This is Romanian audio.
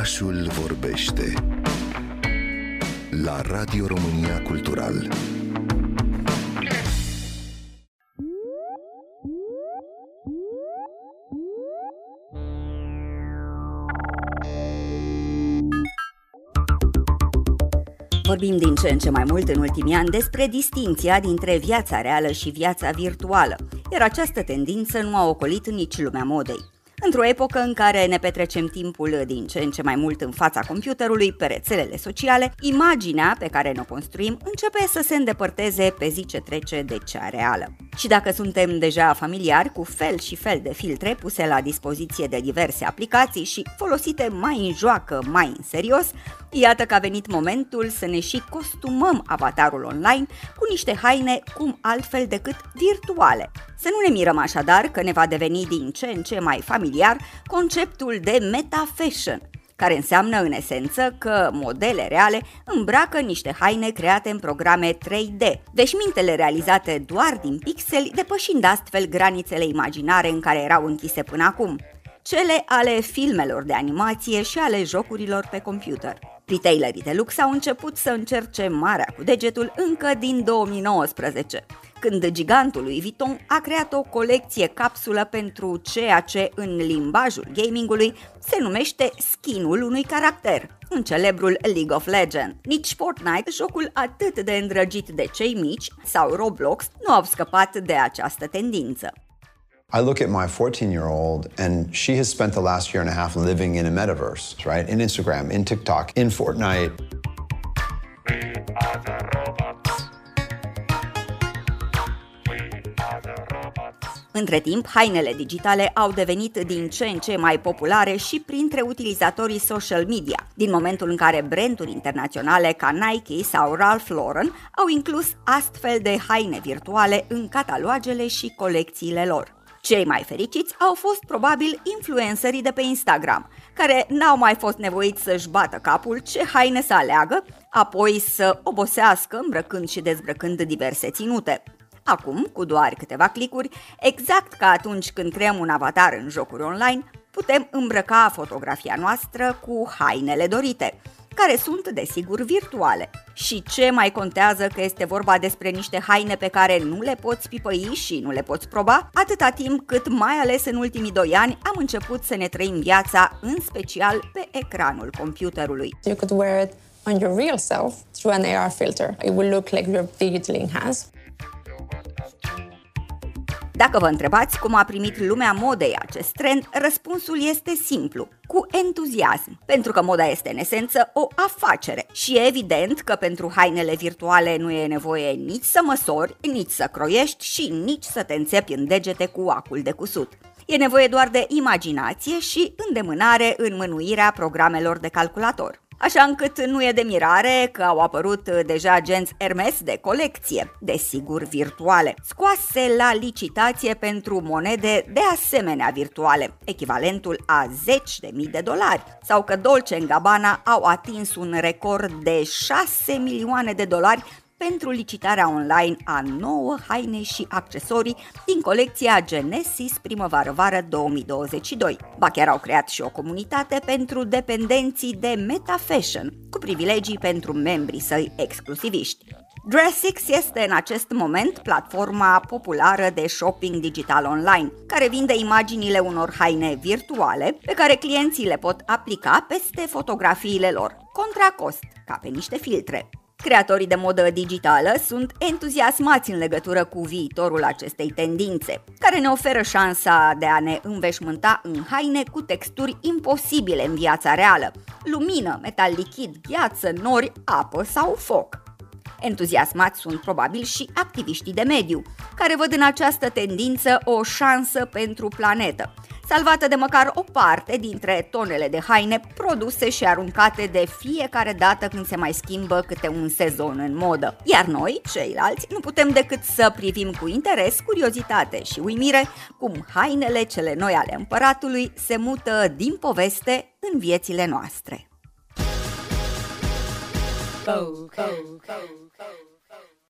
Orașul vorbește la Radio România Cultural. Vorbim din ce în ce mai mult în ultimii ani despre distinția dintre viața reală și viața virtuală, iar această tendință nu a ocolit nici lumea modei. Într-o epocă în care ne petrecem timpul din ce în ce mai mult în fața computerului, pe rețelele sociale, imaginea pe care ne-o construim începe să se îndepărteze pe zi ce trece de cea reală. Și dacă suntem deja familiari cu fel și fel de filtre puse la dispoziție de diverse aplicații și folosite mai în joacă, mai în serios, iată că a venit momentul să ne și costumăm avatarul online cu niște haine cum altfel decât virtuale. Să nu ne mirăm așadar că ne va deveni din ce în ce mai familiar conceptul de meta fashion, care înseamnă în esență că modele reale îmbracă niște haine create în programe 3D, veșmintele realizate doar din pixeli, depășind astfel granițele imaginare în care erau închise până acum, cele ale filmelor de animație și ale jocurilor pe computer. Retailerii de lux au început să încerce marea cu degetul încă din 2019, când gigantul lui Vuitton a creat o colecție capsulă pentru ceea ce în limbajul gamingului se numește skinul unui caracter, în celebrul League of Legends. Nici Fortnite, jocul atât de îndrăgit de cei mici, sau Roblox, nu au scăpat de această tendință. I look at my 14 year old, and she has spent the last year and a half living in a metaverse, right? In Instagram, in TikTok, in Fortnite. Între timp, hainele digitale au devenit din ce în ce mai populare și printre utilizatorii social media, din momentul în care branduri internaționale ca Nike sau Ralph Lauren au inclus astfel de haine virtuale în catalogele și colecțiile lor. Cei mai fericiți au fost probabil influencerii de pe Instagram, care n-au mai fost nevoiți să-și bată capul ce haine să aleagă, apoi să obosească îmbrăcând și dezbrăcând diverse ținute. Acum, cu doar câteva clicuri, exact ca atunci când creăm un avatar în jocuri online, putem îmbrăca fotografia noastră cu hainele dorite, care sunt, desigur, virtuale. Și ce mai contează că este vorba despre niște haine pe care nu le poți pipăi și nu le poți proba, atâta timp cât, mai ales în ultimii doi ani, am început să ne trăim viața, în special pe ecranul computerului. You could wear it on your real self through an AR filter. It will look like you're digitally enhanced. Dacă vă întrebați cum a primit lumea modei acest trend, răspunsul este simplu, cu entuziasm, pentru că moda este în esență o afacere și e evident că pentru hainele virtuale nu e nevoie nici să măsori, nici să croiești și nici să te înțepi în degete cu acul de cusut. E nevoie doar de imaginație și îndemânare în mânuirea programelor de calculator așa încât nu e de mirare că au apărut deja genți Hermes de colecție, desigur virtuale, scoase la licitație pentru monede de asemenea virtuale, echivalentul a 10 de mii de dolari, sau că Dolce Gabbana au atins un record de 6 milioane de dolari pentru licitarea online a 9 haine și accesorii din colecția Genesis Primăvară-Vară 2022. Ba chiar au creat și o comunitate pentru dependenții de Meta Fashion, cu privilegii pentru membrii săi exclusiviști. Dressix este în acest moment platforma populară de shopping digital online, care vinde imaginile unor haine virtuale pe care clienții le pot aplica peste fotografiile lor, contra cost, ca pe niște filtre. Creatorii de modă digitală sunt entuziasmați în legătură cu viitorul acestei tendințe, care ne oferă șansa de a ne înveșmânta în haine cu texturi imposibile în viața reală, lumină, metal lichid, gheață, nori, apă sau foc. Entuziasmați sunt probabil și activiștii de mediu, care văd în această tendință o șansă pentru planetă, salvată de măcar o parte dintre tonele de haine produse și aruncate de fiecare dată când se mai schimbă câte un sezon în modă. Iar noi, ceilalți, nu putem decât să privim cu interes, curiozitate și uimire cum hainele cele noi ale împăratului se mută din poveste în viețile noastre. Go, go, go, go.